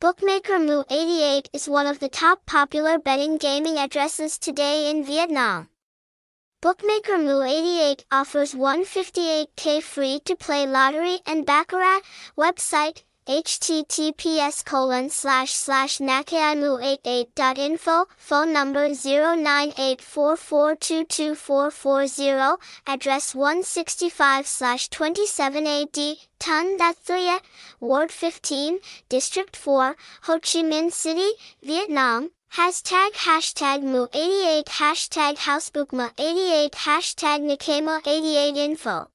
Bookmaker Mu88 is one of the top popular betting gaming addresses today in Vietnam. Bookmaker Mu88 offers 158k free-to-play lottery and baccarat website https colon slash slash nhacaimu88.info, phone number 0984422440, address 165 slash 27 AD, Ton That Thuyet, Ward 15, District 4, Ho Chi Minh City, Vietnam. Hashtag hashtag Mu88 hashtag Housebookma88 hashtag Nhacaimu88 info